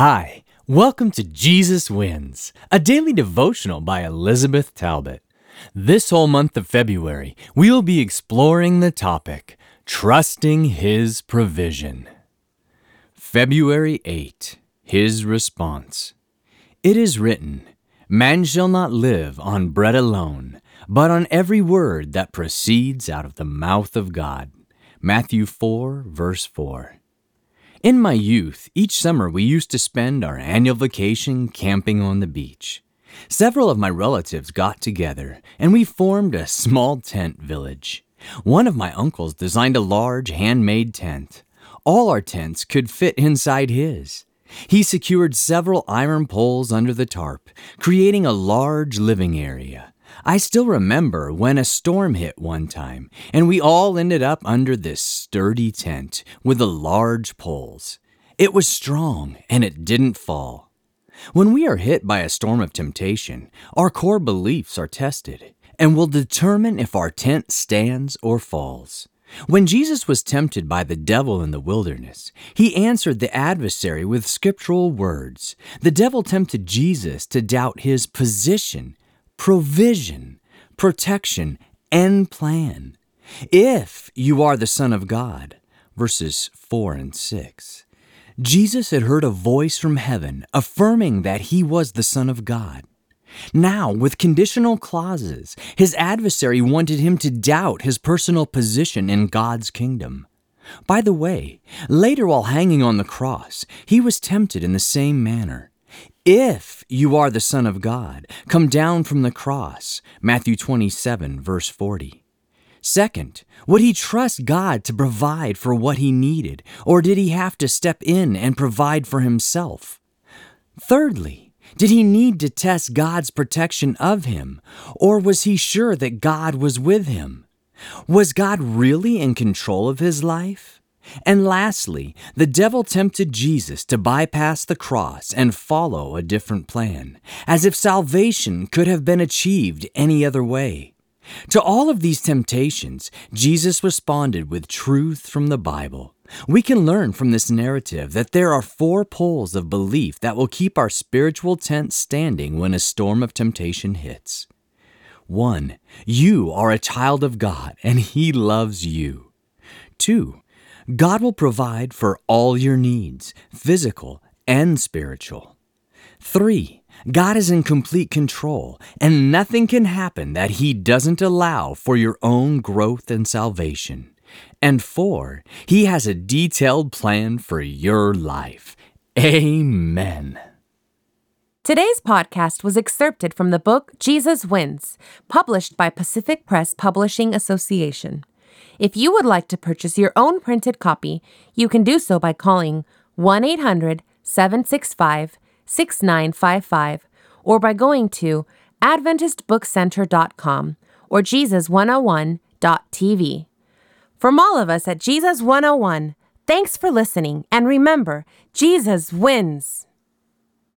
Hi, welcome to Jesus Wins, a daily devotional by Elizabeth Talbot. This whole month of February, we'll be exploring the topic Trusting His Provision. February 8, His Response. It is written, Man shall not live on bread alone, but on every word that proceeds out of the mouth of God. Matthew 4, verse 4. In my youth, each summer we used to spend our annual vacation camping on the beach. Several of my relatives got together and we formed a small tent village. One of my uncles designed a large handmade tent. All our tents could fit inside his. He secured several iron poles under the tarp, creating a large living area. I still remember when a storm hit one time, and we all ended up under this sturdy tent with the large poles. It was strong and it didn't fall. When we are hit by a storm of temptation, our core beliefs are tested and will determine if our tent stands or falls. When Jesus was tempted by the devil in the wilderness, he answered the adversary with scriptural words. The devil tempted Jesus to doubt his position provision, protection, and plan. If you are the Son of God, verses 4 and 6. Jesus had heard a voice from heaven affirming that he was the Son of God. Now, with conditional clauses, his adversary wanted him to doubt his personal position in God's kingdom. By the way, later while hanging on the cross, he was tempted in the same manner. If you are the Son of God, come down from the cross. Matthew 27, verse 40. Second, would he trust God to provide for what he needed, or did he have to step in and provide for himself? Thirdly, did he need to test God's protection of him, or was he sure that God was with him? Was God really in control of his life? And lastly, the devil tempted Jesus to bypass the cross and follow a different plan, as if salvation could have been achieved any other way. To all of these temptations, Jesus responded with truth from the Bible. We can learn from this narrative that there are four poles of belief that will keep our spiritual tent standing when a storm of temptation hits. 1. You are a child of God and He loves you. 2. God will provide for all your needs, physical and spiritual. Three, God is in complete control, and nothing can happen that He doesn't allow for your own growth and salvation. And four, He has a detailed plan for your life. Amen. Today's podcast was excerpted from the book Jesus Wins, published by Pacific Press Publishing Association. If you would like to purchase your own printed copy, you can do so by calling 1 800 765 6955 or by going to AdventistBookCenter.com or Jesus101.tv. From all of us at Jesus 101, thanks for listening, and remember, Jesus wins.